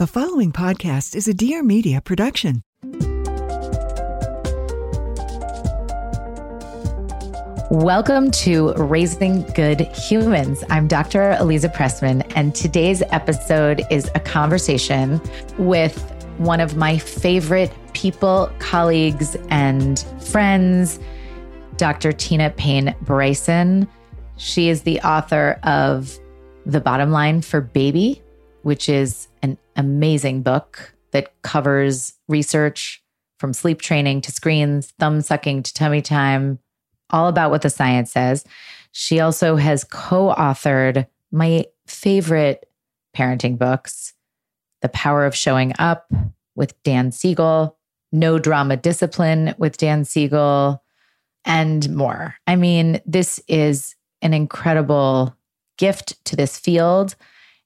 The following podcast is a Dear Media production. Welcome to Raising Good Humans. I'm Dr. Eliza Pressman, and today's episode is a conversation with one of my favorite people, colleagues, and friends, Dr. Tina Payne Bryson. She is the author of The Bottom Line for Baby, which is an amazing book that covers research from sleep training to screens, thumb sucking to tummy time, all about what the science says. She also has co authored my favorite parenting books The Power of Showing Up with Dan Siegel, No Drama Discipline with Dan Siegel, and more. I mean, this is an incredible gift to this field.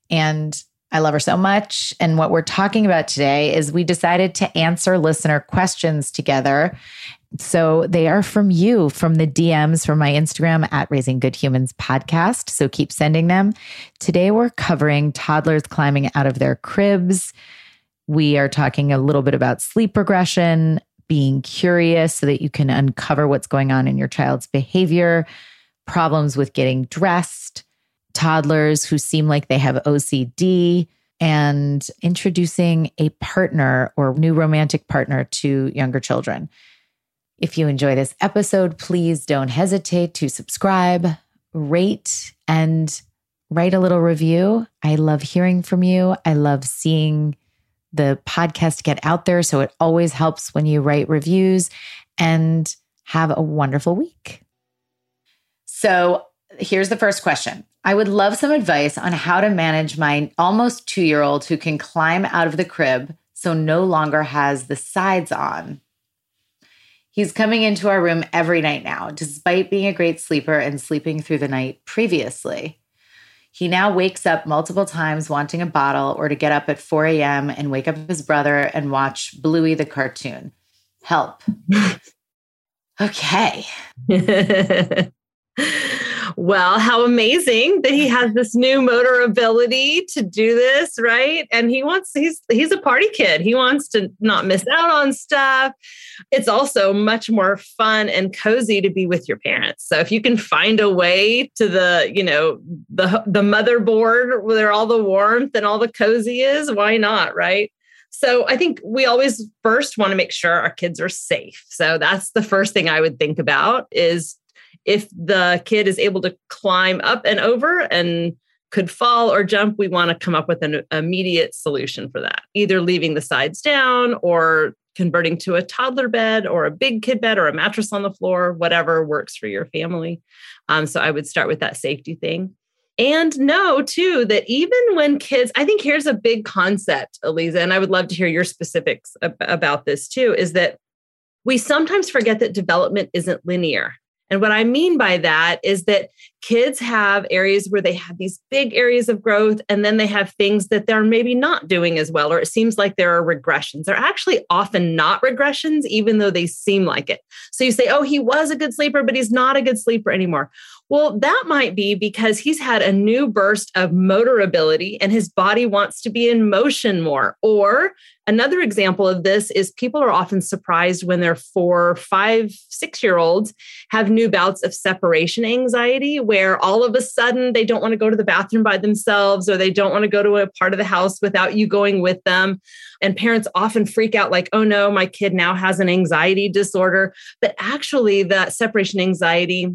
And I love her so much. And what we're talking about today is we decided to answer listener questions together. So they are from you, from the DMs from my Instagram at Raising Good Humans podcast. So keep sending them. Today we're covering toddlers climbing out of their cribs. We are talking a little bit about sleep regression, being curious so that you can uncover what's going on in your child's behavior, problems with getting dressed toddlers who seem like they have OCD and introducing a partner or new romantic partner to younger children. If you enjoy this episode, please don't hesitate to subscribe, rate, and write a little review. I love hearing from you. I love seeing the podcast get out there. So it always helps when you write reviews and have a wonderful week. So here's the first question I would love some advice on how to manage my almost two year old who can climb out of the crib so no longer has the sides on. He's coming into our room every night now, despite being a great sleeper and sleeping through the night previously. He now wakes up multiple times wanting a bottle or to get up at 4 a.m. and wake up his brother and watch Bluey the cartoon. Help. okay. well, how amazing that he has this new motor ability to do this, right? And he wants he's he's a party kid. He wants to not miss out on stuff. It's also much more fun and cozy to be with your parents. So if you can find a way to the, you know, the the motherboard where all the warmth and all the cozy is, why not, right? So I think we always first want to make sure our kids are safe. So that's the first thing I would think about is if the kid is able to climb up and over and could fall or jump, we want to come up with an immediate solution for that, either leaving the sides down or converting to a toddler bed or a big kid bed or a mattress on the floor, whatever works for your family. Um, so I would start with that safety thing. And know too that even when kids, I think here's a big concept, Eliza, and I would love to hear your specifics ab- about this too, is that we sometimes forget that development isn't linear. And what I mean by that is that kids have areas where they have these big areas of growth, and then they have things that they're maybe not doing as well, or it seems like there are regressions. They're actually often not regressions, even though they seem like it. So you say, oh, he was a good sleeper, but he's not a good sleeper anymore. Well, that might be because he's had a new burst of motor ability and his body wants to be in motion more. Or another example of this is people are often surprised when their four, five, six year olds have new bouts of separation anxiety, where all of a sudden they don't want to go to the bathroom by themselves or they don't want to go to a part of the house without you going with them. And parents often freak out, like, oh no, my kid now has an anxiety disorder. But actually, that separation anxiety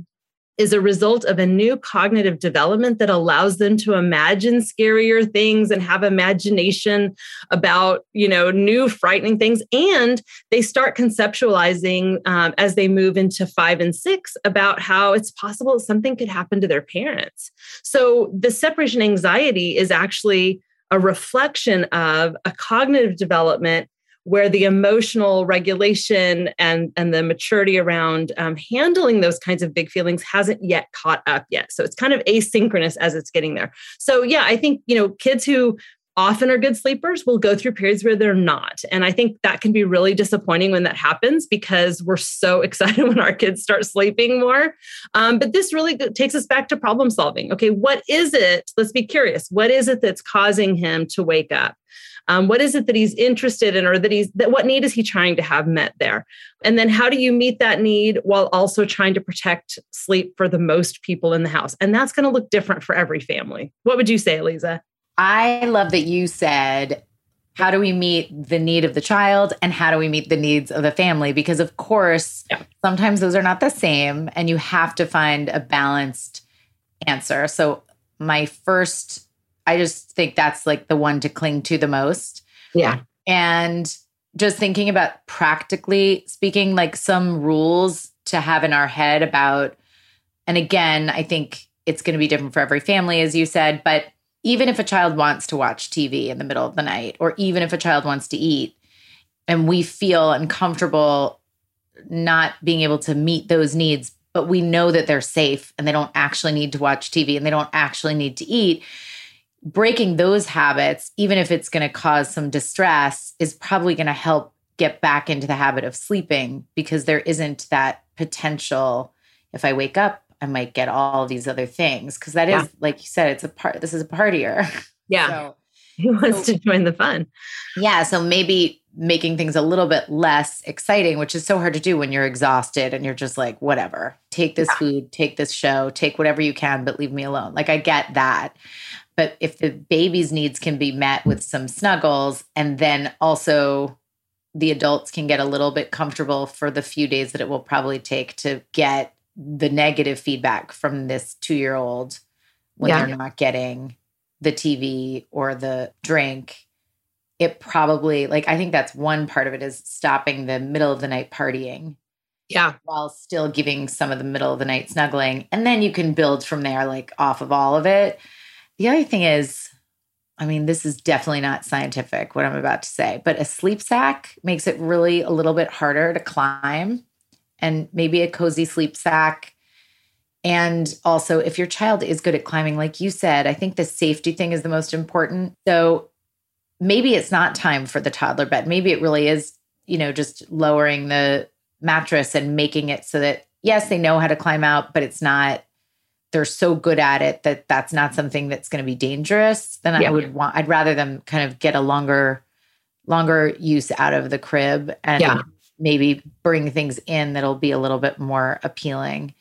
is a result of a new cognitive development that allows them to imagine scarier things and have imagination about you know new frightening things. And they start conceptualizing um, as they move into five and six about how it's possible something could happen to their parents. So the separation anxiety is actually a reflection of a cognitive development where the emotional regulation and and the maturity around um, handling those kinds of big feelings hasn't yet caught up yet. So it's kind of asynchronous as it's getting there. So yeah i think you know kids who often are good sleepers will go through periods where they're not. And i think that can be really disappointing when that happens because we're so excited when our kids start sleeping more. Um, but this really takes us back to problem solving. Okay what is it let's be curious what is it that's causing him to wake up? Um, what is it that he's interested in or that he's that what need is he trying to have met there? And then how do you meet that need while also trying to protect sleep for the most people in the house? And that's going to look different for every family. What would you say eliza i love that you said how do we meet the need of the child and how do we meet the needs of the family because of course yeah. sometimes those are not the same and you have to find a balanced answer so my first I just think that's like the one to cling to the most. Yeah. And just thinking about practically speaking, like some rules to have in our head about, and again, I think it's going to be different for every family, as you said, but even if a child wants to watch TV in the middle of the night, or even if a child wants to eat, and we feel uncomfortable not being able to meet those needs, but we know that they're safe and they don't actually need to watch TV and they don't actually need to eat breaking those habits, even if it's going to cause some distress, is probably going to help get back into the habit of sleeping because there isn't that potential. If I wake up, I might get all these other things because that yeah. is, like you said, it's a part. This is a partier. Yeah. So, he wants so, to join the fun. Yeah. So maybe making things a little bit less exciting, which is so hard to do when you're exhausted and you're just like, whatever, take this yeah. food, take this show, take whatever you can, but leave me alone. Like I get that. But if the baby's needs can be met with some snuggles, and then also the adults can get a little bit comfortable for the few days that it will probably take to get the negative feedback from this two year old when yeah. they're not getting the TV or the drink. It probably, like, I think that's one part of it is stopping the middle of the night partying. Yeah. While still giving some of the middle of the night snuggling. And then you can build from there, like off of all of it. The other thing is, I mean, this is definitely not scientific, what I'm about to say, but a sleep sack makes it really a little bit harder to climb. And maybe a cozy sleep sack. And also, if your child is good at climbing, like you said, I think the safety thing is the most important. So maybe it's not time for the toddler bed. Maybe it really is, you know, just lowering the mattress and making it so that, yes, they know how to climb out, but it's not they're so good at it that that's not something that's going to be dangerous, then yeah. I would want, I'd rather them kind of get a longer, longer use out of the crib and yeah. Maybe bring things in that'll be a little bit more appealing.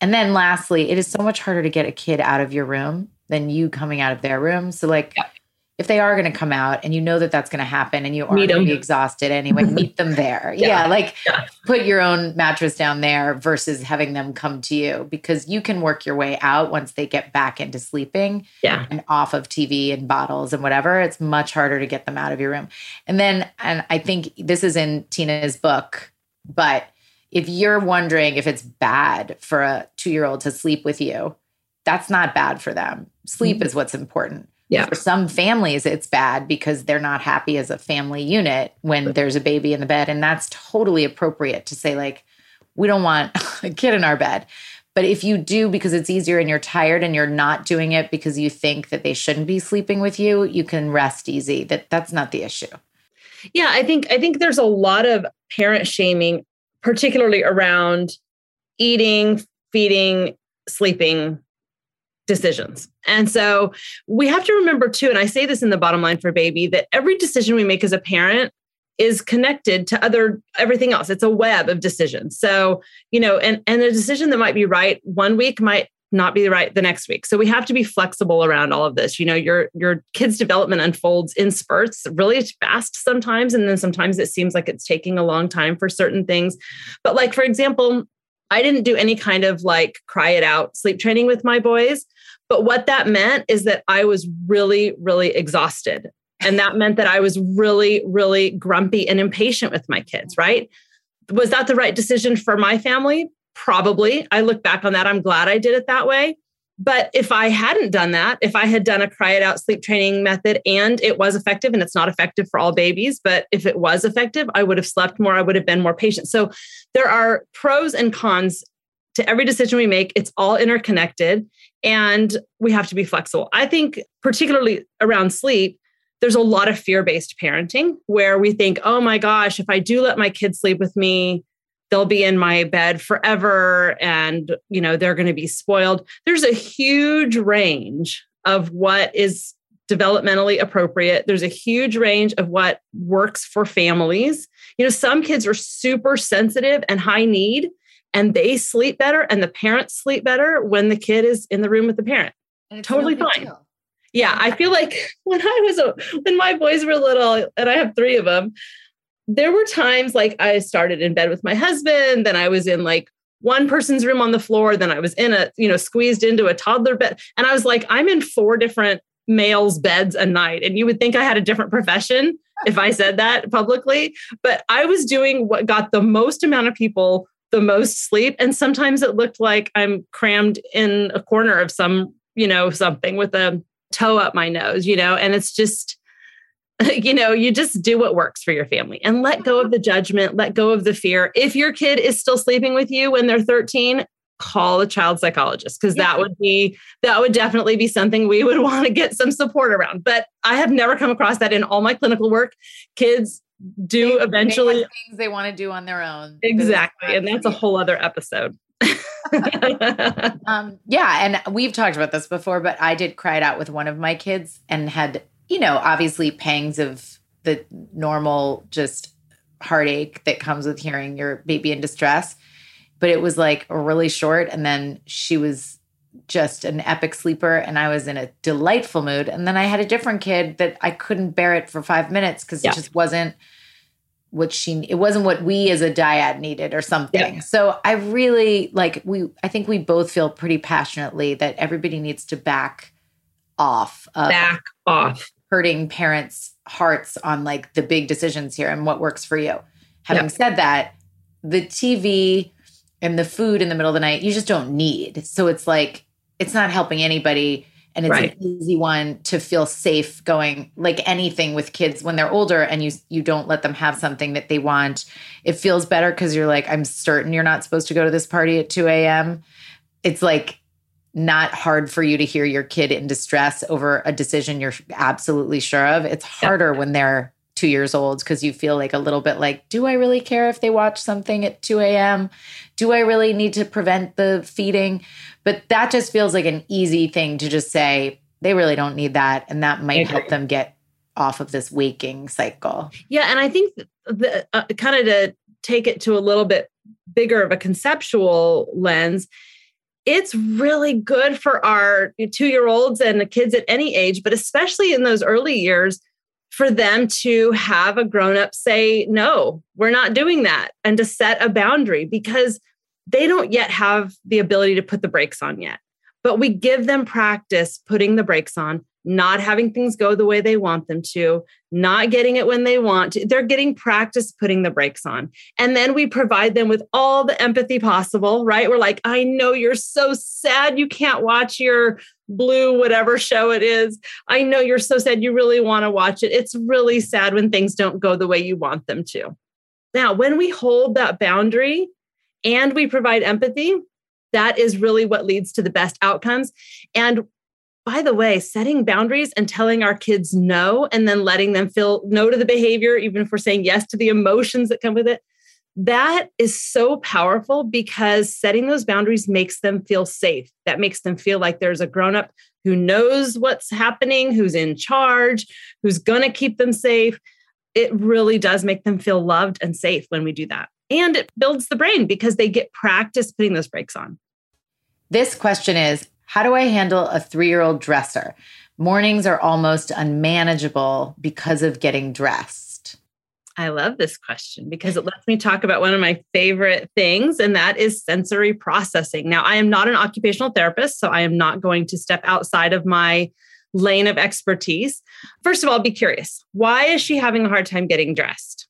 And then lastly, it is so much harder to get a kid out of your room than you coming out of their room. So, like, yeah if they are going to come out and you know that that's going to happen and you are going to be exhausted anyway, meet them there. yeah. yeah. Like yeah. put your own mattress down there versus having them come to you because you can work your way out once they get back into sleeping yeah. and off of TV and bottles and whatever. It's much harder to get them out of your room. And then, and I think this is in Tina's book, but if you're wondering if it's bad for a two year old to sleep with you, that's not bad for them. Sleep mm-hmm. is what's important yeah. For some families, it's bad because they're not happy as a family unit when there's a baby in the bed. And that's totally appropriate to say, like, we don't want a kid in our bed. But if you do because it's easier and you're tired and you're not doing it because you think that they shouldn't be sleeping with you, you can rest easy. That that's not the issue. Yeah, I think I think there's a lot of parent shaming particularly around eating, feeding, sleeping decisions. And so we have to remember too, and I say this in the bottom line for baby, that every decision we make as a parent is connected to other everything else. It's a web of decisions. So, you know, and and a decision that might be right one week might not be right the next week. So we have to be flexible around all of this. You know, your your kid's development unfolds in spurts really fast sometimes and then sometimes it seems like it's taking a long time for certain things. But like for example, I didn't do any kind of like cry it out sleep training with my boys. But what that meant is that I was really, really exhausted. And that meant that I was really, really grumpy and impatient with my kids, right? Was that the right decision for my family? Probably. I look back on that. I'm glad I did it that way. But if I hadn't done that, if I had done a cry it out sleep training method and it was effective, and it's not effective for all babies, but if it was effective, I would have slept more, I would have been more patient. So there are pros and cons to every decision we make. It's all interconnected and we have to be flexible. I think, particularly around sleep, there's a lot of fear based parenting where we think, oh my gosh, if I do let my kids sleep with me, they'll be in my bed forever and you know they're going to be spoiled. There's a huge range of what is developmentally appropriate. There's a huge range of what works for families. You know some kids are super sensitive and high need and they sleep better and the parents sleep better when the kid is in the room with the parent totally no fine deal. yeah i feel like when i was a, when my boys were little and i have three of them there were times like I started in bed with my husband, then I was in like one person's room on the floor, then I was in a, you know, squeezed into a toddler bed. And I was like, I'm in four different males' beds a night. And you would think I had a different profession if I said that publicly. But I was doing what got the most amount of people the most sleep. And sometimes it looked like I'm crammed in a corner of some, you know, something with a toe up my nose, you know, and it's just, you know, you just do what works for your family and let go of the judgment, let go of the fear. If your kid is still sleeping with you when they're 13, call a child psychologist because yeah. that would be that would definitely be something we would want to get some support around. But I have never come across that in all my clinical work. Kids do they, eventually they things they want to do on their own. Exactly. And that's a whole other episode. um, yeah, and we've talked about this before, but I did cry it out with one of my kids and had you know, obviously pangs of the normal just heartache that comes with hearing your baby in distress. But it was like really short. And then she was just an epic sleeper and I was in a delightful mood. And then I had a different kid that I couldn't bear it for five minutes because yeah. it just wasn't what she it wasn't what we as a dyad needed or something. Yeah. So I really like we I think we both feel pretty passionately that everybody needs to back off back off hurting parents' hearts on like the big decisions here and what works for you. Having yep. said that, the TV and the food in the middle of the night, you just don't need. So it's like, it's not helping anybody. And it's right. an easy one to feel safe going like anything with kids when they're older and you you don't let them have something that they want. It feels better because you're like, I'm certain you're not supposed to go to this party at 2 a.m. It's like not hard for you to hear your kid in distress over a decision you're absolutely sure of. It's harder yeah. when they're two years old because you feel like a little bit like, do I really care if they watch something at 2 a.m.? Do I really need to prevent the feeding? But that just feels like an easy thing to just say, they really don't need that. And that might help them get off of this waking cycle. Yeah. And I think the, uh, kind of to take it to a little bit bigger of a conceptual lens it's really good for our two year olds and the kids at any age, but especially in those early years, for them to have a grown up say, no, we're not doing that, and to set a boundary because they don't yet have the ability to put the brakes on yet. But we give them practice putting the brakes on not having things go the way they want them to, not getting it when they want to. They're getting practice putting the brakes on. And then we provide them with all the empathy possible, right? We're like, I know you're so sad you can't watch your blue, whatever show it is. I know you're so sad you really want to watch it. It's really sad when things don't go the way you want them to. Now, when we hold that boundary and we provide empathy, that is really what leads to the best outcomes. And by the way, setting boundaries and telling our kids no, and then letting them feel no to the behavior, even if we're saying yes to the emotions that come with it, that is so powerful because setting those boundaries makes them feel safe. That makes them feel like there's a grown up who knows what's happening, who's in charge, who's going to keep them safe. It really does make them feel loved and safe when we do that. And it builds the brain because they get practice putting those brakes on. This question is How do I handle a three year old dresser? Mornings are almost unmanageable because of getting dressed. I love this question because it lets me talk about one of my favorite things, and that is sensory processing. Now, I am not an occupational therapist, so I am not going to step outside of my lane of expertise. First of all, be curious. Why is she having a hard time getting dressed?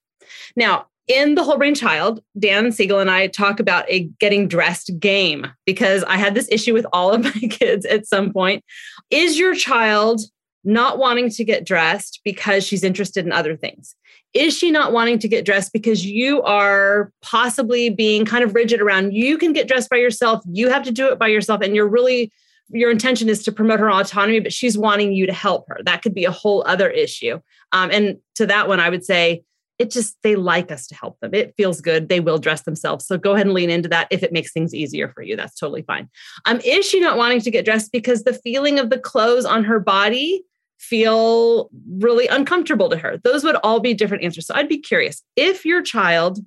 Now, in the whole brain child, Dan Siegel and I talk about a getting dressed game because I had this issue with all of my kids at some point. Is your child not wanting to get dressed because she's interested in other things? Is she not wanting to get dressed because you are possibly being kind of rigid around you can get dressed by yourself, you have to do it by yourself, and you're really your intention is to promote her autonomy, but she's wanting you to help her. That could be a whole other issue. Um, and to that one, I would say it just they like us to help them. It feels good. They will dress themselves. So go ahead and lean into that if it makes things easier for you. That's totally fine. Um, is she not wanting to get dressed because the feeling of the clothes on her body feel really uncomfortable to her? Those would all be different answers. So I'd be curious if your child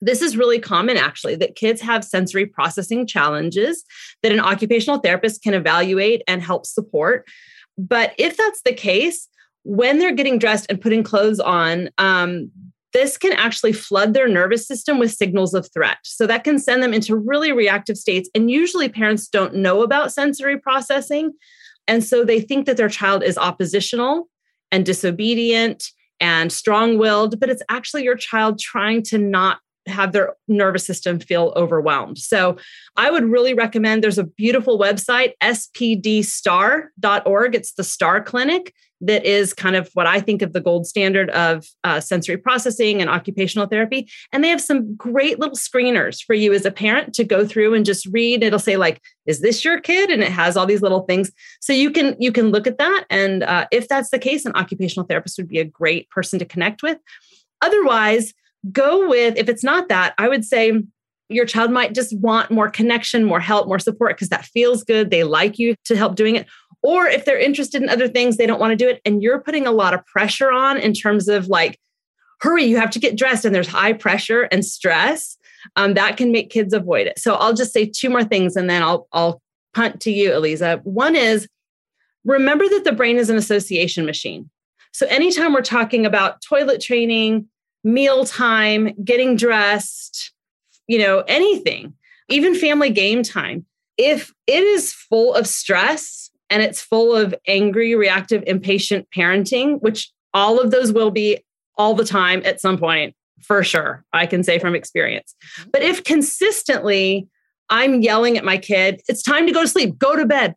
this is really common actually that kids have sensory processing challenges that an occupational therapist can evaluate and help support. But if that's the case, when they're getting dressed and putting clothes on, um, this can actually flood their nervous system with signals of threat. So that can send them into really reactive states. And usually parents don't know about sensory processing. And so they think that their child is oppositional and disobedient and strong willed, but it's actually your child trying to not have their nervous system feel overwhelmed. So I would really recommend there's a beautiful website, spdstar.org. It's the STAR Clinic that is kind of what I think of the gold standard of uh, sensory processing and occupational therapy. And they have some great little screeners for you as a parent to go through and just read. It'll say like, "Is this your kid?" and it has all these little things, so you can you can look at that. And uh, if that's the case, an occupational therapist would be a great person to connect with. Otherwise, go with if it's not that, I would say your child might just want more connection, more help, more support because that feels good. They like you to help doing it or if they're interested in other things, they don't want to do it. And you're putting a lot of pressure on in terms of like, hurry, you have to get dressed, and there's high pressure and stress. Um, that can make kids avoid it. So I'll just say two more things and then I'll I'll punt to you, Eliza. One is remember that the brain is an association machine. So anytime we're talking about toilet training, meal time, getting dressed, you know, anything, even family game time, if it is full of stress, and it's full of angry, reactive, impatient parenting, which all of those will be all the time at some point, for sure. I can say from experience. Mm-hmm. But if consistently I'm yelling at my kid, it's time to go to sleep, go to bed,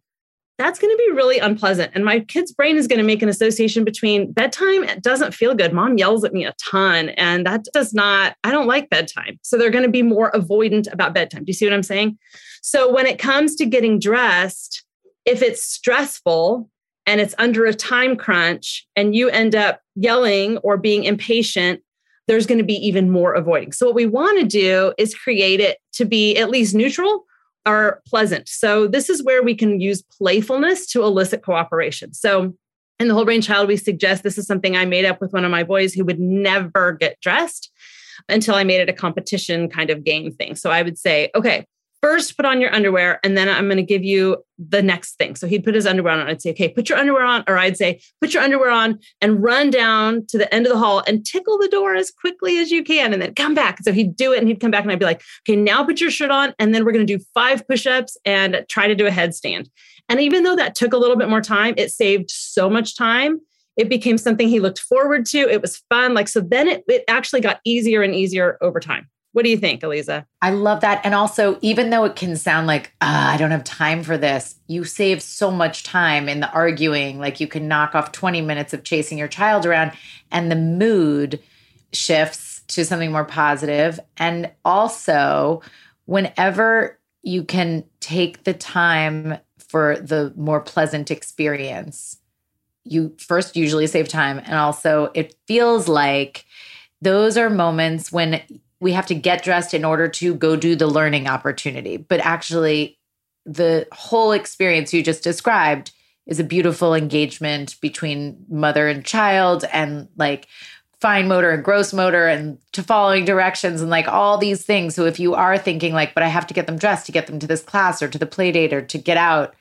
that's going to be really unpleasant. And my kid's brain is going to make an association between bedtime, it doesn't feel good. Mom yells at me a ton, and that does not, I don't like bedtime. So they're going to be more avoidant about bedtime. Do you see what I'm saying? So when it comes to getting dressed, if it's stressful and it's under a time crunch and you end up yelling or being impatient, there's going to be even more avoiding. So, what we want to do is create it to be at least neutral or pleasant. So, this is where we can use playfulness to elicit cooperation. So, in the whole brain child, we suggest this is something I made up with one of my boys who would never get dressed until I made it a competition kind of game thing. So, I would say, okay, first put on your underwear and then I'm going to give you the next thing. So he'd put his underwear on. I'd say, okay, put your underwear on. Or I'd say, put your underwear on and run down to the end of the hall and tickle the door as quickly as you can and then come back. So he'd do it and he'd come back and I'd be like, okay, now put your shirt on. And then we're going to do five push ups and try to do a headstand. And even though that took a little bit more time, it saved so much time. It became something he looked forward to. It was fun. Like, so then it, it actually got easier and easier over time. What do you think, Eliza? I love that. And also, even though it can sound like, ah, I don't have time for this, you save so much time in the arguing. Like you can knock off 20 minutes of chasing your child around, and the mood shifts to something more positive. And also, whenever you can take the time for the more pleasant experience, you first usually save time. And also, it feels like those are moments when we have to get dressed in order to go do the learning opportunity. But actually, the whole experience you just described is a beautiful engagement between mother and child and like fine motor and gross motor and to following directions and like all these things. So if you are thinking like, but I have to get them dressed to get them to this class or to the play date or to get out,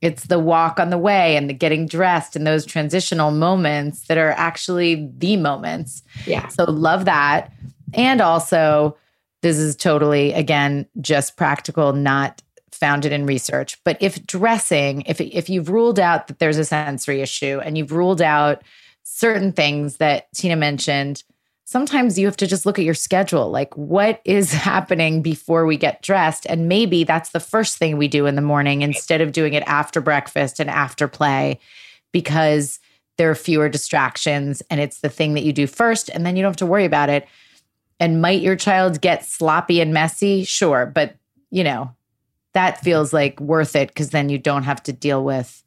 it's the walk on the way and the getting dressed and those transitional moments that are actually the moments. Yeah. So love that. And also, this is totally, again, just practical, not founded in research. But if dressing, if, if you've ruled out that there's a sensory issue and you've ruled out certain things that Tina mentioned, sometimes you have to just look at your schedule. Like, what is happening before we get dressed? And maybe that's the first thing we do in the morning instead of doing it after breakfast and after play, because there are fewer distractions and it's the thing that you do first. And then you don't have to worry about it. And might your child get sloppy and messy? Sure. But, you know, that feels like worth it because then you don't have to deal with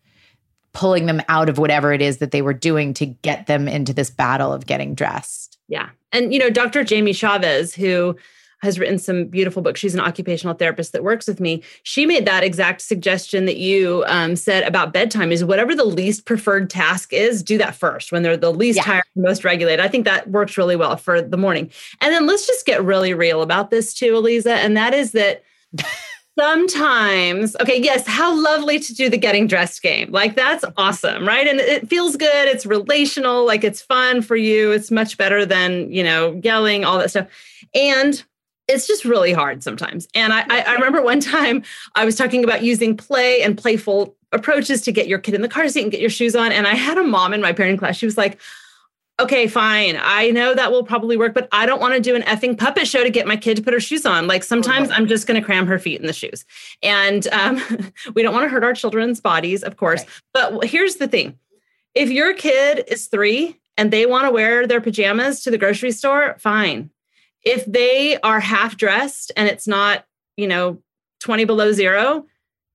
pulling them out of whatever it is that they were doing to get them into this battle of getting dressed. Yeah. And, you know, Dr. Jamie Chaves, who has written some beautiful books. She's an occupational therapist that works with me. She made that exact suggestion that you um, said about bedtime is whatever the least preferred task is, do that first when they're the least yeah. tired, most regulated. I think that works really well for the morning. And then let's just get really real about this too, Eliza. And that is that sometimes okay yes how lovely to do the getting dressed game like that's awesome right and it feels good it's relational like it's fun for you it's much better than you know yelling all that stuff and it's just really hard sometimes and I, I, I remember one time i was talking about using play and playful approaches to get your kid in the car seat and get your shoes on and i had a mom in my parenting class she was like okay, fine. I know that will probably work, but I don't want to do an effing puppet show to get my kid to put her shoes on. Like sometimes I'm just going to cram her feet in the shoes. And um, we don't want to hurt our children's bodies, of course. Right. But here's the thing if your kid is three and they want to wear their pajamas to the grocery store, fine. If they are half dressed and it's not, you know, 20 below zero,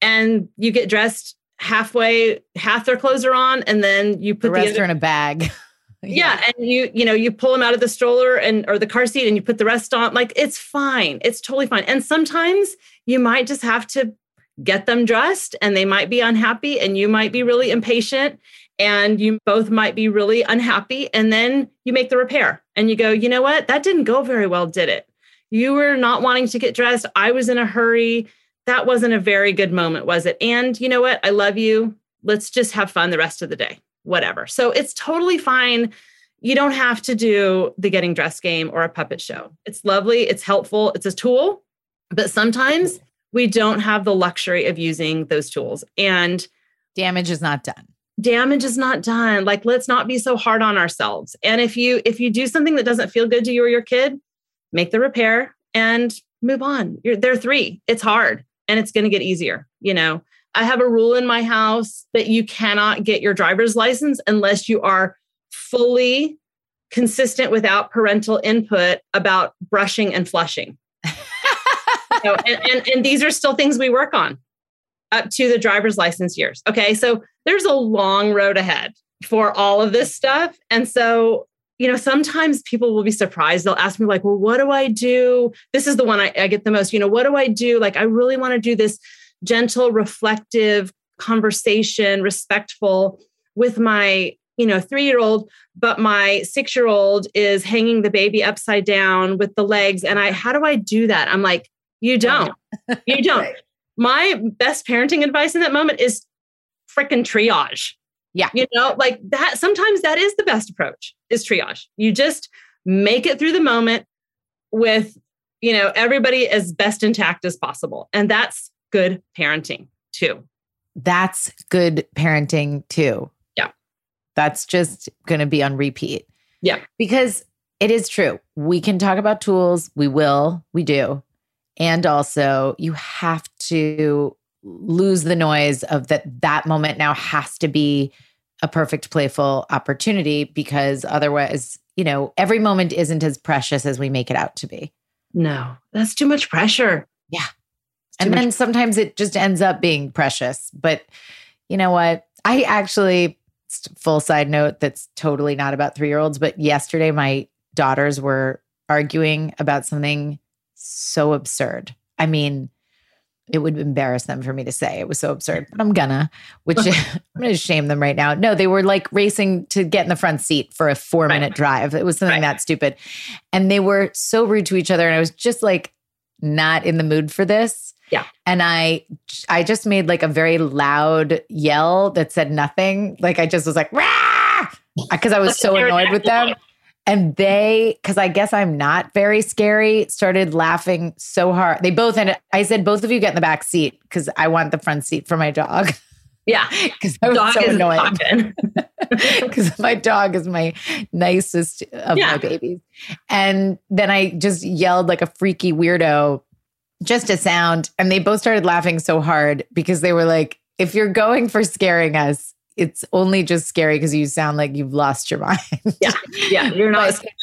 and you get dressed halfway, half their clothes are on, and then you put the rest the other, are in a bag. yeah. and you you know you pull them out of the stroller and or the car seat and you put the rest on like it's fine it's totally fine and sometimes you might just have to get them dressed and they might be unhappy and you might be really impatient and you both might be really unhappy and then you make the repair and you go you know what? That didn't go very well did it? You were not wanting to get dressed. I was in a hurry. That wasn't a very good moment was it? And you know what? I love you. Let's just have fun the rest of the day whatever. So it's totally fine. You don't have to do the getting dressed game or a puppet show. It's lovely, it's helpful, it's a tool, but sometimes we don't have the luxury of using those tools and damage is not done. Damage is not done. Like let's not be so hard on ourselves. And if you if you do something that doesn't feel good to you or your kid, make the repair and move on. You're they're 3. It's hard and it's going to get easier, you know. I have a rule in my house that you cannot get your driver's license unless you are fully consistent without parental input about brushing and flushing. know, and, and, and these are still things we work on up to the driver's license years. Okay. So there's a long road ahead for all of this stuff. And so, you know, sometimes people will be surprised. They'll ask me, like, well, what do I do? This is the one I, I get the most. You know, what do I do? Like, I really want to do this gentle, reflective conversation, respectful with my you know, three year old, but my six year old is hanging the baby upside down with the legs. And I, how do I do that? I'm like, you don't, you don't. My best parenting advice in that moment is freaking triage. Yeah. You know, like that, sometimes that is the best approach is triage. You just make it through the moment with, you know, everybody as best intact as possible. And that's good parenting too. That's good parenting too. Yeah. That's just going to be on repeat. Yeah. Because it is true. We can talk about tools. We will. We do. And also, you have to lose the noise of that that moment now has to be a perfect playful opportunity because otherwise, you know, every moment isn't as precious as we make it out to be. No, that's too much pressure. Yeah and then sometimes it just ends up being precious. But you know what? I actually, full side note, that's totally not about three year olds. But yesterday, my daughters were arguing about something so absurd. I mean, it would embarrass them for me to say it was so absurd, but I'm gonna, which I'm gonna shame them right now. No, they were like racing to get in the front seat for a four minute drive. It was something right. that stupid. And they were so rude to each other. And I was just like not in the mood for this. Yeah. And I I just made like a very loud yell that said nothing. Like I just was like, rah! Because I was so annoyed with them. And they, because I guess I'm not very scary, started laughing so hard. They both ended, I said, both of you get in the back seat because I want the front seat for my dog. Yeah. Because I was dog so annoyed. Because my dog is my nicest of yeah. my babies. And then I just yelled like a freaky weirdo, just a sound. And they both started laughing so hard because they were like, if you're going for scaring us, it's only just scary because you sound like you've lost your mind. Yeah. Yeah. You're not scary.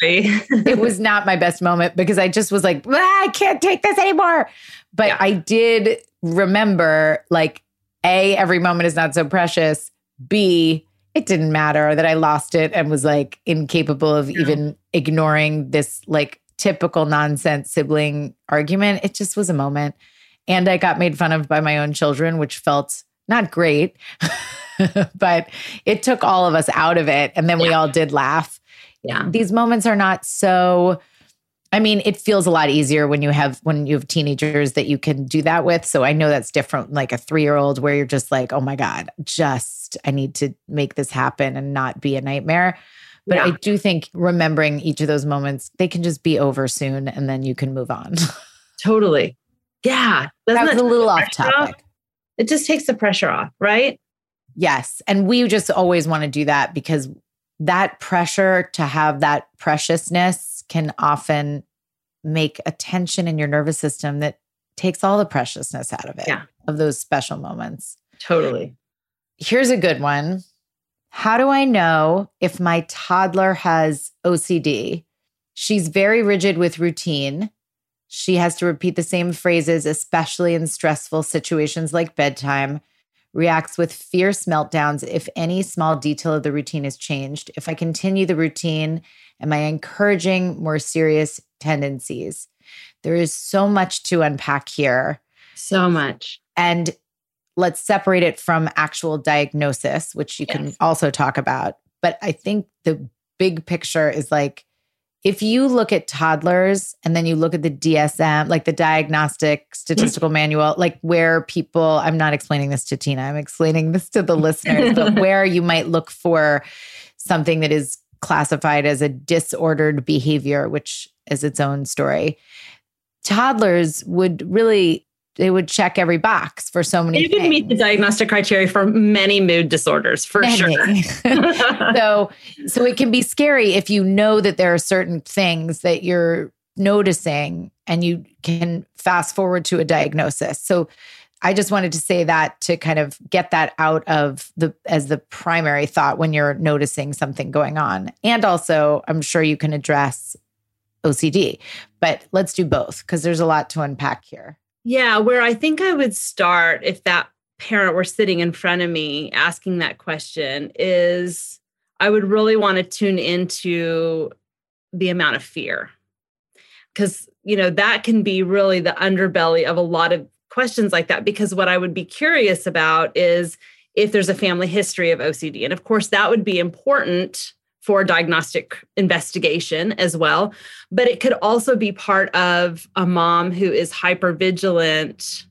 it was not my best moment because I just was like, ah, I can't take this anymore. But yeah. I did remember like, A, every moment is not so precious. B, it didn't matter that I lost it and was like incapable of yeah. even ignoring this like typical nonsense sibling argument. It just was a moment. And I got made fun of by my own children, which felt not great. but it took all of us out of it. And then yeah. we all did laugh. Yeah. These moments are not so I mean, it feels a lot easier when you have when you have teenagers that you can do that with. So I know that's different like a 3-year-old where you're just like, "Oh my god, just I need to make this happen and not be a nightmare." But yeah. I do think remembering each of those moments, they can just be over soon and then you can move on. totally. Yeah. Doesn't that was a little off topic. Off? It just takes the pressure off, right? Yes. And we just always want to do that because that pressure to have that preciousness can often make a tension in your nervous system that takes all the preciousness out of it, yeah. of those special moments. Totally. Here's a good one. How do I know if my toddler has OCD? She's very rigid with routine. She has to repeat the same phrases, especially in stressful situations like bedtime reacts with fierce meltdowns if any small detail of the routine is changed. If I continue the routine, am I encouraging more serious tendencies? There is so much to unpack here. So much. And let's separate it from actual diagnosis, which you yes. can also talk about. But I think the big picture is like, if you look at toddlers and then you look at the DSM, like the diagnostic statistical manual, like where people, I'm not explaining this to Tina, I'm explaining this to the listeners, but where you might look for something that is classified as a disordered behavior, which is its own story. Toddlers would really they would check every box for so many. They would meet the diagnostic criteria for many mood disorders for many. sure. so, so it can be scary if you know that there are certain things that you're noticing, and you can fast forward to a diagnosis. So, I just wanted to say that to kind of get that out of the as the primary thought when you're noticing something going on, and also I'm sure you can address OCD, but let's do both because there's a lot to unpack here. Yeah, where I think I would start if that parent were sitting in front of me asking that question is I would really want to tune into the amount of fear. Because, you know, that can be really the underbelly of a lot of questions like that. Because what I would be curious about is if there's a family history of OCD. And of course, that would be important for diagnostic investigation as well. But it could also be part of a mom who is hyper vigilant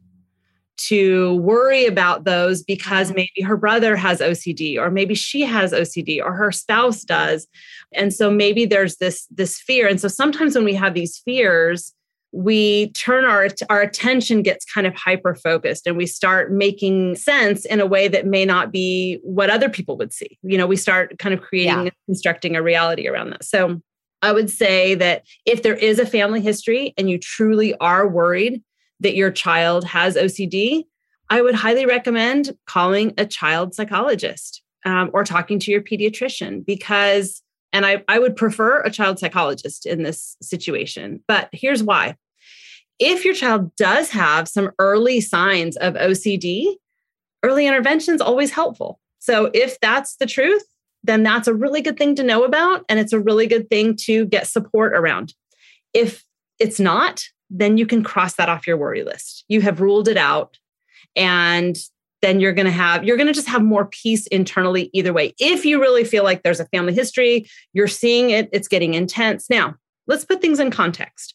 to worry about those because mm-hmm. maybe her brother has OCD or maybe she has OCD or her spouse does. And so maybe there's this this fear and so sometimes when we have these fears we turn our our attention gets kind of hyper focused and we start making sense in a way that may not be what other people would see you know we start kind of creating yeah. constructing a reality around that so i would say that if there is a family history and you truly are worried that your child has ocd i would highly recommend calling a child psychologist um, or talking to your pediatrician because and I, I would prefer a child psychologist in this situation. But here's why if your child does have some early signs of OCD, early intervention is always helpful. So if that's the truth, then that's a really good thing to know about. And it's a really good thing to get support around. If it's not, then you can cross that off your worry list. You have ruled it out. And then you're going to have, you're going to just have more peace internally either way. If you really feel like there's a family history, you're seeing it, it's getting intense. Now, let's put things in context.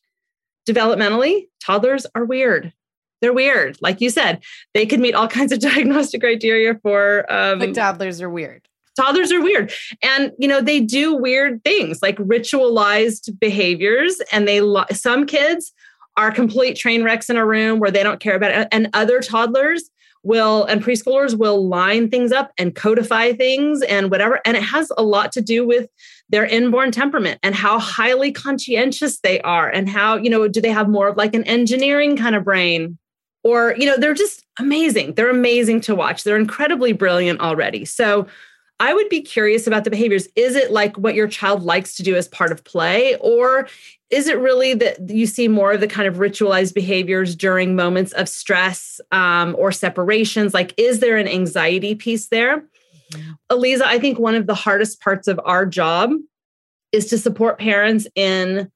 Developmentally, toddlers are weird. They're weird. Like you said, they could meet all kinds of diagnostic criteria for. Um, but toddlers are weird toddlers are weird and you know they do weird things like ritualized behaviors and they some kids are complete train wrecks in a room where they don't care about it and other toddlers will and preschoolers will line things up and codify things and whatever and it has a lot to do with their inborn temperament and how highly conscientious they are and how you know do they have more of like an engineering kind of brain or you know they're just amazing they're amazing to watch they're incredibly brilliant already so I would be curious about the behaviors. Is it like what your child likes to do as part of play? Or is it really that you see more of the kind of ritualized behaviors during moments of stress um, or separations? Like, is there an anxiety piece there? Eliza, I think one of the hardest parts of our job is to support parents in.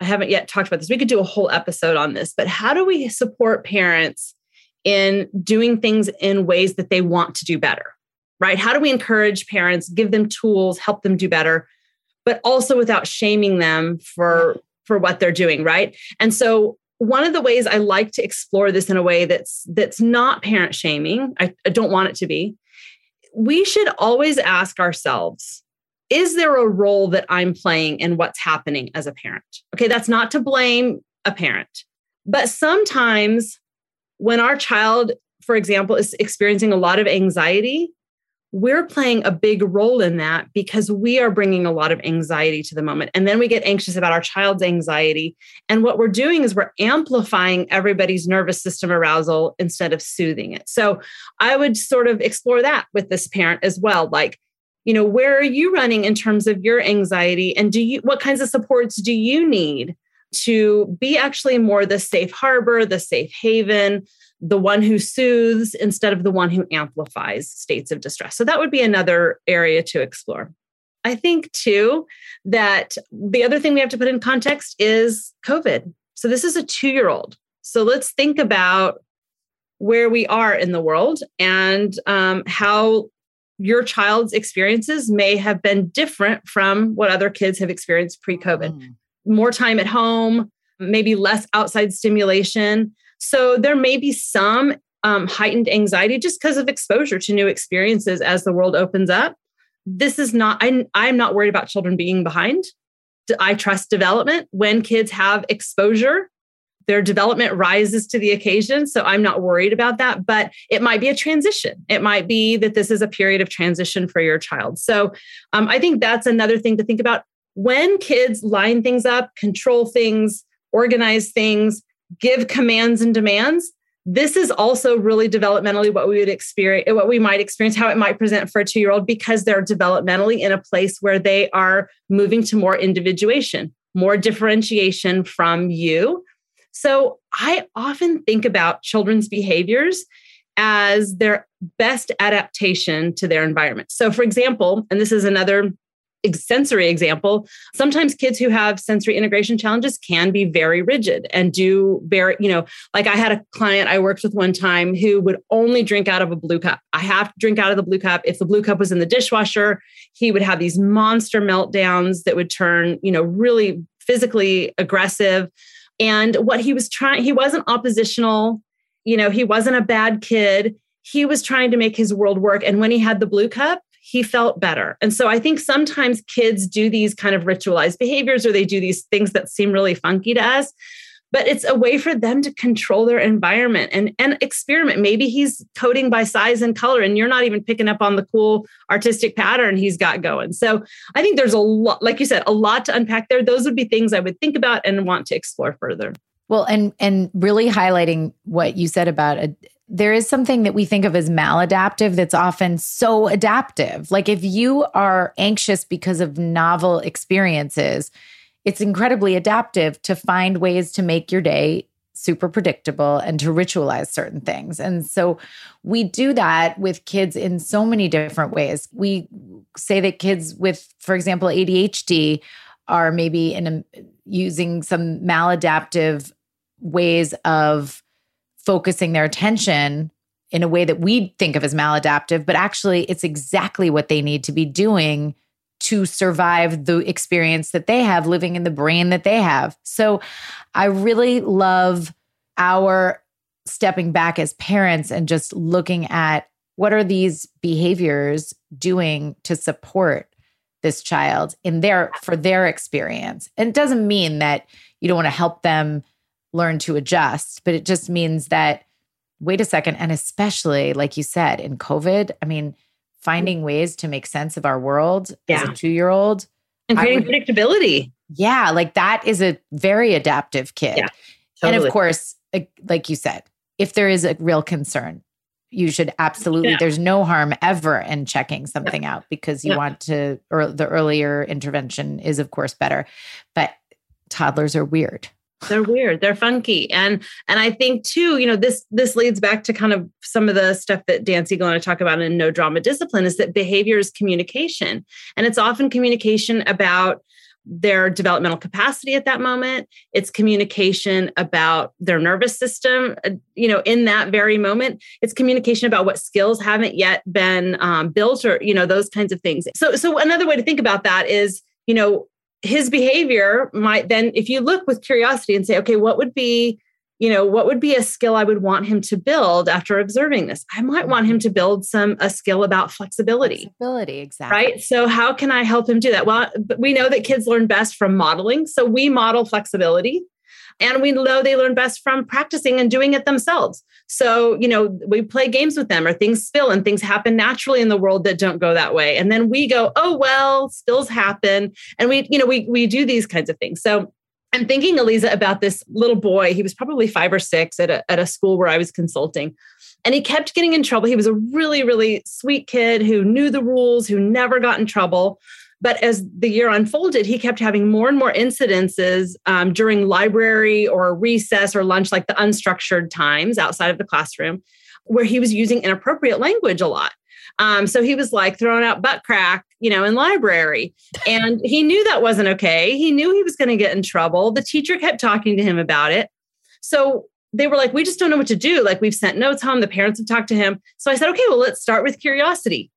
I haven't yet talked about this. We could do a whole episode on this, but how do we support parents in doing things in ways that they want to do better? right? How do we encourage parents, give them tools, help them do better, but also without shaming them for for what they're doing, right? And so one of the ways I like to explore this in a way that's that's not parent shaming, I, I don't want it to be. We should always ask ourselves, is there a role that I'm playing in what's happening as a parent? Okay, that's not to blame a parent. But sometimes when our child, for example, is experiencing a lot of anxiety, we're playing a big role in that because we are bringing a lot of anxiety to the moment. And then we get anxious about our child's anxiety. And what we're doing is we're amplifying everybody's nervous system arousal instead of soothing it. So I would sort of explore that with this parent as well. Like, you know, where are you running in terms of your anxiety? And do you, what kinds of supports do you need to be actually more the safe harbor, the safe haven? the one who soothes instead of the one who amplifies states of distress. So that would be another area to explore. I think too that the other thing we have to put in context is COVID. So this is a two year old. So let's think about where we are in the world and um, how your child's experiences may have been different from what other kids have experienced pre COVID. Mm. More time at home, maybe less outside stimulation. So there may be some um, heightened anxiety just because of exposure to new experiences as the world opens up. This is not, I, I'm not worried about children being behind. I trust development. When kids have exposure, their development rises to the occasion. So I'm not worried about that, but it might be a transition. It might be that this is a period of transition for your child. So um, I think that's another thing to think about. When kids line things up, control things, organize things, give commands and demands this is also really developmentally what we would experience what we might experience how it might present for a two year old because they're developmentally in a place where they are moving to more individuation more differentiation from you. So i often think about children's behaviors as their best adaptation to their environment. So for example and this is another sensory example, sometimes kids who have sensory integration challenges can be very rigid and do very, you know, like I had a client I worked with one time who would only drink out of a blue cup. I have to drink out of the blue cup. If the blue cup was in the dishwasher, he would have these monster meltdowns that would turn, you know, really physically aggressive. And what he was trying, he wasn't oppositional, you know, he wasn't a bad kid. He was trying to make his world work. And when he had the blue cup, he felt better. And so I think sometimes kids do these kind of ritualized behaviors or they do these things that seem really funky to us. But it's a way for them to control their environment and, and experiment. Maybe he's coding by size and color, and you're not even picking up on the cool artistic pattern he's got going. So I think there's a lot, like you said, a lot to unpack there. Those would be things I would think about and want to explore further. Well, and and really highlighting what you said about a, there is something that we think of as maladaptive that's often so adaptive. Like if you are anxious because of novel experiences, it's incredibly adaptive to find ways to make your day super predictable and to ritualize certain things. And so we do that with kids in so many different ways. We say that kids with, for example, ADHD are maybe in a, using some maladaptive ways of focusing their attention in a way that we think of as maladaptive, but actually it's exactly what they need to be doing to survive the experience that they have living in the brain that they have. So I really love our stepping back as parents and just looking at what are these behaviors doing to support this child in their for their experience. And it doesn't mean that you don't want to help them learn to adjust, but it just means that wait a second. And especially, like you said, in COVID, I mean, finding ways to make sense of our world yeah. as a two year old and creating would, predictability. Yeah, like that is a very adaptive kid. Yeah, totally. And of course, like you said, if there is a real concern, you should absolutely, yeah. there's no harm ever in checking something yeah. out because you want to, or the earlier intervention is, of course, better. But toddlers are weird they're weird. They're funky. And and i think too you know this this leads back to kind of some of the stuff that dan siegel and i talk about in no drama discipline is that behavior is communication. And it's often communication about their developmental capacity at that moment. It's communication about their nervous system uh, you know in that very moment. It's communication about what skills haven't yet been um, built or you know those kinds of things. So so another way to think about that is you know his behavior might then if you look with curiosity and say okay what would be you know what would be a skill i would want him to build after observing this? I might want him to build some a skill about flexibility. Flexibility exactly. Right? So how can i help him do that? Well we know that kids learn best from modeling. So we model flexibility and we know they learn best from practicing and doing it themselves. So, you know, we play games with them or things spill and things happen naturally in the world that don't go that way. And then we go, oh, well, spills happen. And we, you know, we, we do these kinds of things. So I'm thinking, Eliza, about this little boy. He was probably five or six at a, at a school where I was consulting. And he kept getting in trouble. He was a really, really sweet kid who knew the rules, who never got in trouble. But as the year unfolded, he kept having more and more incidences um, during library or recess or lunch, like the unstructured times outside of the classroom, where he was using inappropriate language a lot. Um, so he was like throwing out butt crack, you know, in library. And he knew that wasn't okay. He knew he was going to get in trouble. The teacher kept talking to him about it. So they were like, we just don't know what to do. Like, we've sent notes home. The parents have talked to him. So I said, okay, well, let's start with curiosity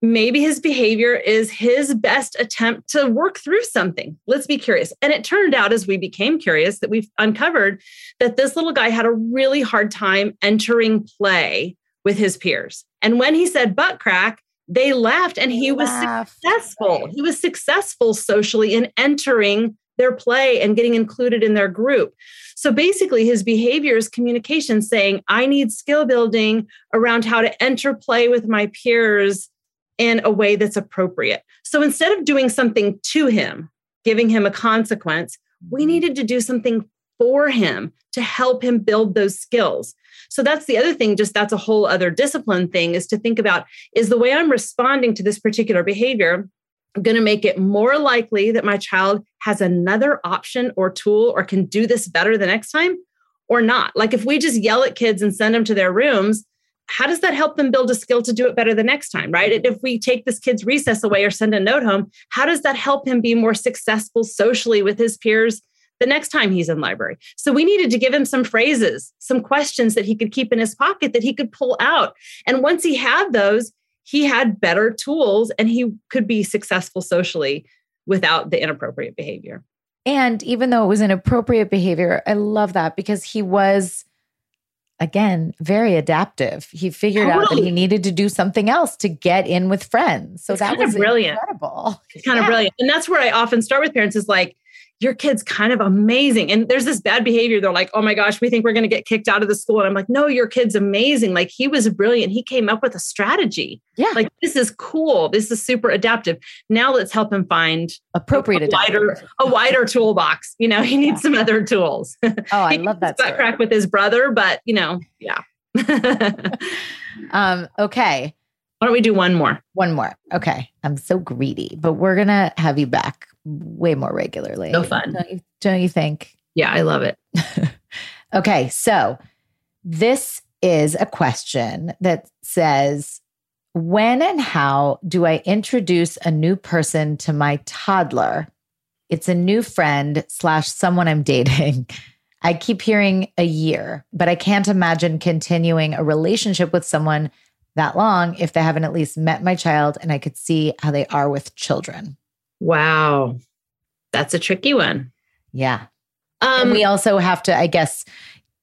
maybe his behavior is his best attempt to work through something. Let's be curious. And it turned out as we became curious that we've uncovered that this little guy had a really hard time entering play with his peers. And when he said butt crack, they laughed and he was successful. He was successful socially in entering their play and getting included in their group. So basically, his behavior is communication saying, I need skill building around how to enter play with my peers in a way that's appropriate. So instead of doing something to him, giving him a consequence, we mm-hmm. needed to do something for him to help him build those skills. So that's the other thing, just that's a whole other discipline thing is to think about is the way I'm responding to this particular behavior going to make it more likely that my child has another option or tool or can do this better the next time or not? Like if we just yell at kids and send them to their rooms, how does that help them build a skill to do it better the next time, right? If we take this kid's recess away or send a note home, how does that help him be more successful socially with his peers the next time he's in library? So we needed to give him some phrases, some questions that he could keep in his pocket that he could pull out. And once he had those, he had better tools and he could be successful socially without the inappropriate behavior. And even though it was inappropriate behavior, I love that because he was again, very adaptive. He figured totally. out that he needed to do something else to get in with friends. So it's that was brilliant. incredible. It's kind yeah. of brilliant. And that's where I often start with parents is like, your kid's kind of amazing. And there's this bad behavior. They're like, oh my gosh, we think we're going to get kicked out of the school. And I'm like, no, your kid's amazing. Like he was brilliant. He came up with a strategy. Yeah. Like this is cool. This is super adaptive. Now let's help him find appropriate a, wider, a wider toolbox. You know, he needs yeah. some other tools. Oh, I love that. Butt crack with his brother, but you know, yeah. um, okay. Why don't we do one more? One more. Okay. I'm so greedy, but we're going to have you back way more regularly. So fun. Don't you, don't you think? Yeah, I love it. okay. So this is a question that says, when and how do I introduce a new person to my toddler it's a new friend slash someone I'm dating. I keep hearing a year, but I can't imagine continuing a relationship with someone that long if they haven't at least met my child and I could see how they are with children. Wow. That's a tricky one. Yeah. Um, and we also have to, I guess,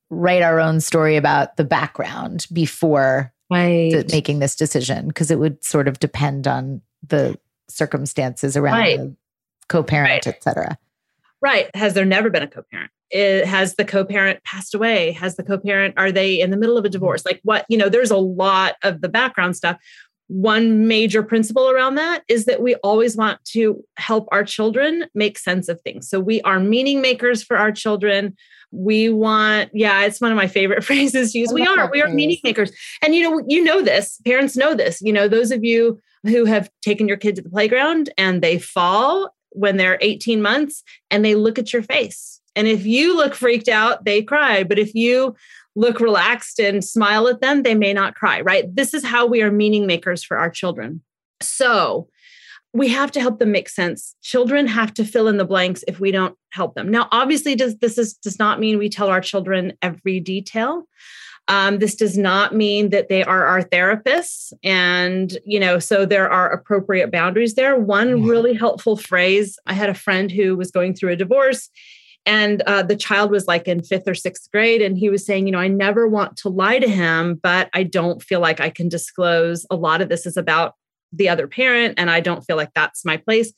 write our own story about the background before right. making this decision because it would sort of depend on the circumstances around right. the co-parent, right. et cetera. Right. Has there never been a co-parent? It, has the co-parent passed away? Has the co-parent, are they in the middle of a divorce? Like what, you know, there's a lot of the background stuff. One major principle around that is that we always want to help our children make sense of things. So we are meaning makers for our children. We want, yeah, it's one of my favorite phrases to use. We are, we are meaning makers. And you know, you know this, parents know this. You know, those of you who have taken your kid to the playground and they fall when they're 18 months and they look at your face. And if you look freaked out, they cry. But if you look relaxed and smile at them, they may not cry, right? This is how we are meaning makers for our children. So we have to help them make sense. Children have to fill in the blanks if we don't help them. Now, obviously, does this is, does not mean we tell our children every detail. Um, this does not mean that they are our therapists. And, you know, so there are appropriate boundaries there. One yeah. really helpful phrase I had a friend who was going through a divorce. And uh, the child was like in fifth or sixth grade. And he was saying, you know, I never want to lie to him, but I don't feel like I can disclose. A lot of this is about the other parent. And I don't feel like that's my place.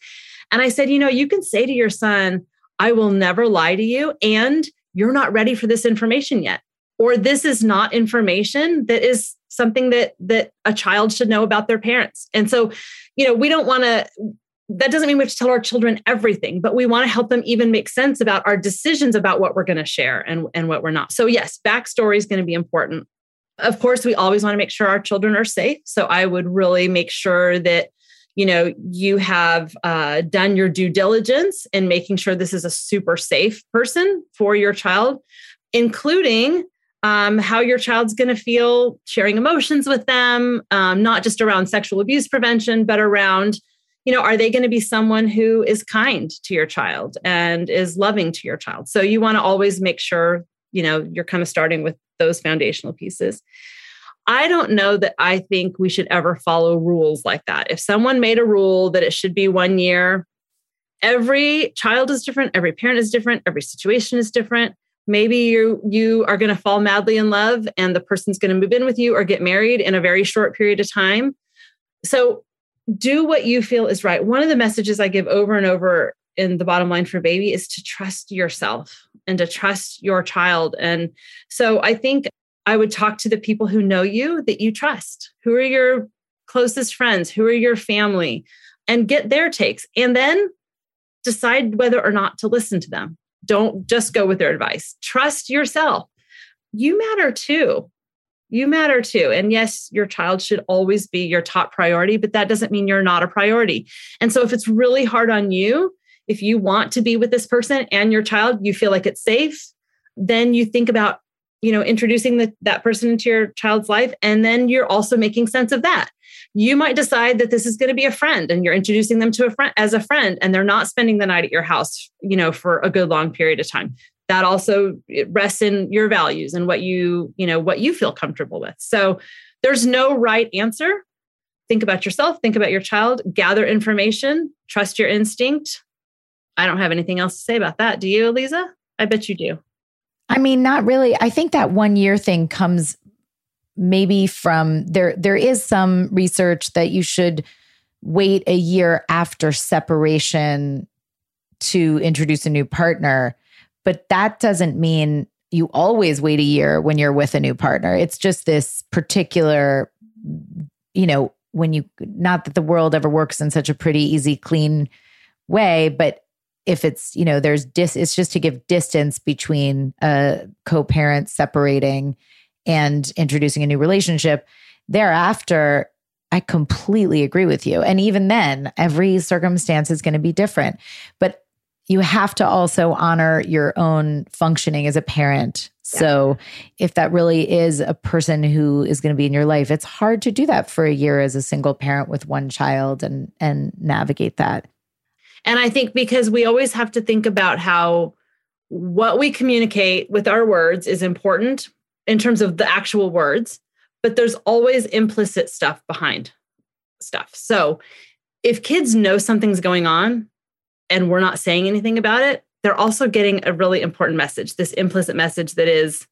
And I said, you know, you can say to your son, I will never lie to you. And you're not ready for this information yet or this is not information that is something that that a child should know about their parents and so you know we don't want to that doesn't mean we have to tell our children everything but we want to help them even make sense about our decisions about what we're going to share and, and what we're not. So yes backstory is going to be important. Of course we always want to make sure our children are safe. So i would really make sure that you know you have uh, done your due diligence in making sure this is a super safe person for your child including um, how your child's going to feel sharing emotions with them, um, not just around sexual abuse prevention, but around, you know, are they going to be someone who is kind to your child and is loving to your child? So you want to always make sure, you know, you're kind of starting with those foundational pieces. I don't know that I think we should ever follow rules like that. If someone made a rule that it should be one year, every child is different, every parent is different, every situation is different maybe you you are going to fall madly in love and the person's going to move in with you or get married in a very short period of time so do what you feel is right one of the messages i give over and over in the bottom line for baby is to trust yourself and to trust your child and so i think i would talk to the people who know you that you trust who are your closest friends who are your family and get their takes and then decide whether or not to listen to them don't just go with their advice. Trust yourself. You matter too. You matter too. And yes, your child should always be your top priority, but that doesn't mean you're not a priority. And so if it's really hard on you, if you want to be with this person and your child, you feel like it's safe, then you think about you know introducing the, that person into your child's life and then you're also making sense of that you might decide that this is going to be a friend and you're introducing them to a friend as a friend and they're not spending the night at your house you know for a good long period of time that also rests in your values and what you you know what you feel comfortable with. So there's no right answer. Think about yourself think about your child gather information trust your instinct. I don't have anything else to say about that. Do you eliza? I bet you do. I mean, not really. I think that one year thing comes maybe from there there is some research that you should wait a year after separation to introduce a new partner, but that doesn't mean you always wait a year when you're with a new partner. It's just this particular you know, when you not that the world ever works in such a pretty easy clean way, but if it's you know there's dis it's just to give distance between a co-parent separating and introducing a new relationship. Thereafter i completely agree with you. And even then every circumstance is going to be different. But you have to also honor your own functioning as a parent yeah. so if that really is a person who is going to be in your life it's hard to do that for a year as a single parent with one child and and navigate that And I think because we always have to think about how what we communicate with our words is important in terms of the actual words, but there's always implicit stuff behind stuff. So if kids know something's going on and we're not saying anything about it, they're also getting a really important message this implicit message that is,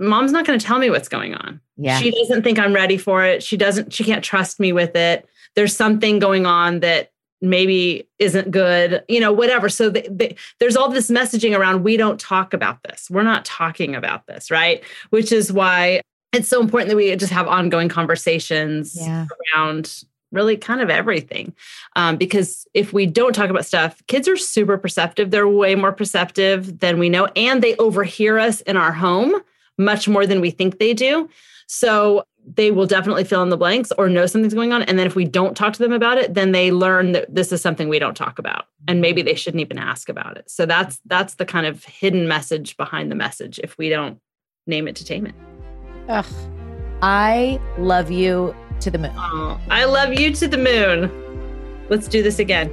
mom's not going to tell me what's going on. Yeah. She doesn't think I'm ready for it. She doesn't, she can't trust me with it. There's something going on that maybe isn't good, you know, whatever. So the, the, there's all this messaging around we don't talk about this. We're not talking about this, right? Which is why it's so important that we just have ongoing conversations Yeah. around really kind of everything. Um, because if we don't talk about stuff, kids are super perceptive. They're way more perceptive than we know, and they overhear us in our home much more than we think they do. So they will definitely fill in the blanks or know something's going on. And then if we don't talk to them about it, then they learn that this is something we don't talk about. And maybe they shouldn't even ask about it. So that's that's the kind of hidden message behind the message if we don't name it to tame it. Ugh. I love you to the moon. Oh, I love you to the moon. Let's do this again.